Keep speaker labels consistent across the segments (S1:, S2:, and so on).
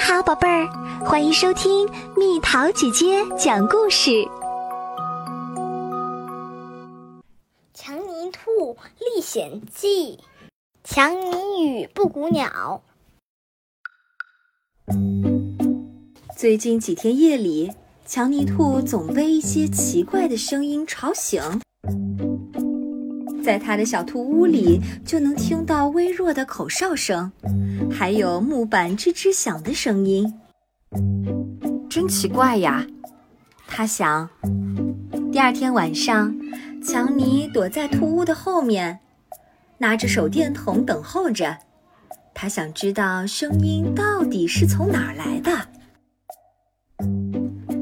S1: 好，宝贝儿，欢迎收听蜜桃姐姐讲故事。
S2: 《强尼兔历险记》，强尼与布谷鸟。
S3: 最近几天夜里，强尼兔总被一些奇怪的声音吵醒。在他的小兔屋里，就能听到微弱的口哨声，还有木板吱吱响的声音。真奇怪呀，他想。第二天晚上，强尼躲在兔屋的后面，拿着手电筒等候着。他想知道声音到底是从哪儿来的。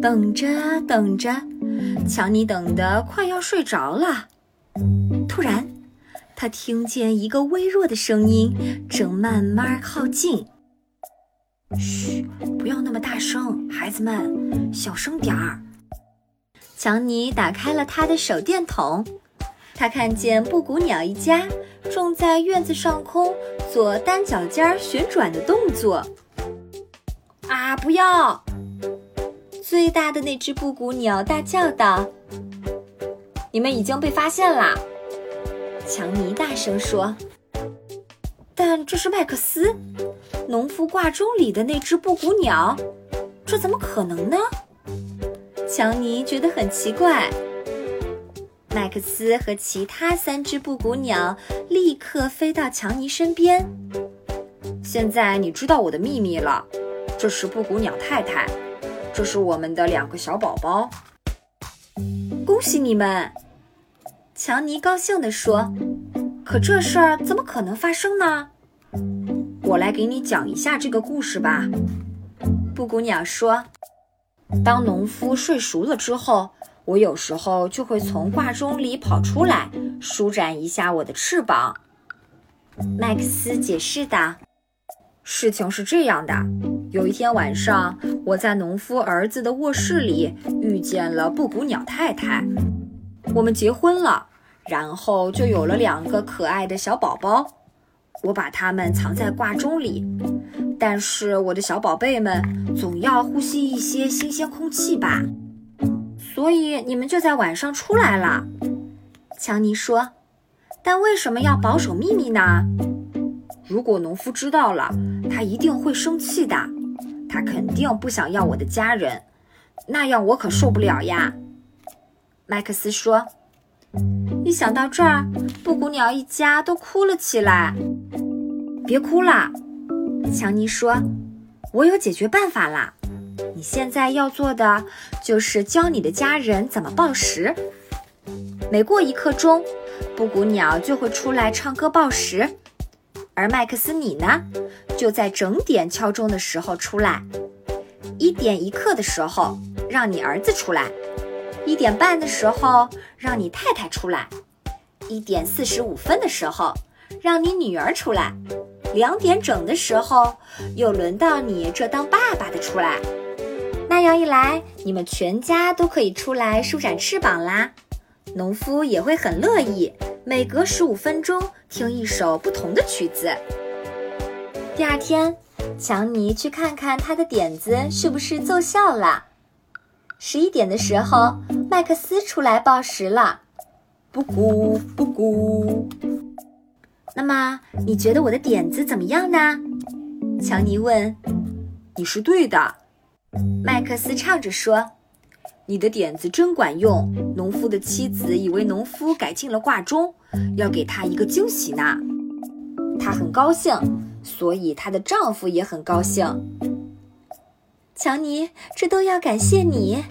S3: 等着等着，强尼等得快要睡着了。突然，他听见一个微弱的声音正慢慢靠近。嘘，不要那么大声，孩子们，小声点儿。强尼打开了他的手电筒，他看见布谷鸟一家正在院子上空做单脚尖旋转的动作。啊，不要！最大的那只布谷鸟大叫道：“你们已经被发现啦！”强尼大声说：“但这是麦克斯，农夫挂钟里的那只布谷鸟，这怎么可能呢？”强尼觉得很奇怪。麦克斯和其他三只布谷鸟立刻飞到强尼身边。现在你知道我的秘密了，这是布谷鸟太太，这是我们的两个小宝宝。恭喜你们！强尼高兴地说：“可这事儿怎么可能发生呢？我来给你讲一下这个故事吧。”布谷鸟说：“当农夫睡熟了之后，我有时候就会从挂钟里跑出来，舒展一下我的翅膀。”麦克斯解释道：“事情是这样的，有一天晚上，我在农夫儿子的卧室里遇见了布谷鸟太太。”我们结婚了，然后就有了两个可爱的小宝宝。我把它们藏在挂钟里，但是我的小宝贝们总要呼吸一些新鲜空气吧，所以你们就在晚上出来了。强尼说：“但为什么要保守秘密呢？如果农夫知道了，他一定会生气的。他肯定不想要我的家人，那样我可受不了呀。”麦克斯说：“一想到这儿，布谷鸟一家都哭了起来。别哭了，强尼说：“我有解决办法啦！你现在要做的就是教你的家人怎么报时。每过一刻钟，布谷鸟就会出来唱歌报时，而麦克斯你呢，就在整点敲钟的时候出来。一点一刻的时候，让你儿子出来。”一点半的时候，让你太太出来；一点四十五分的时候，让你女儿出来；两点整的时候，又轮到你这当爸爸的出来。那样一来，你们全家都可以出来舒展翅膀啦。农夫也会很乐意，每隔十五分钟听一首不同的曲子。第二天，强尼去看看他的点子是不是奏效了。十一点的时候。麦克斯出来报时了，布谷布谷。那么你觉得我的点子怎么样呢？强尼问。你是对的，麦克斯唱着说。你的点子真管用。农夫的妻子以为农夫改进了挂钟，要给他一个惊喜呢。她很高兴，所以她的丈夫也很高兴。强尼，这都要感谢你。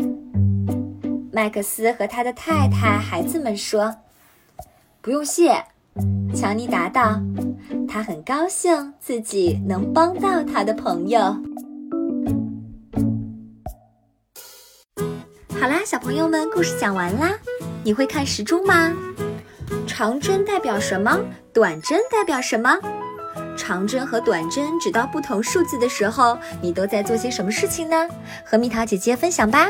S3: 麦克斯和他的太太、孩子们说：“不用谢。”乔尼答道：“他很高兴自己能帮到他的朋友。”好啦，小朋友们，故事讲完啦。你会看时钟吗？长针代表什么？短针代表什么？长针和短针指到不同数字的时候，你都在做些什么事情呢？和蜜桃姐姐分享吧。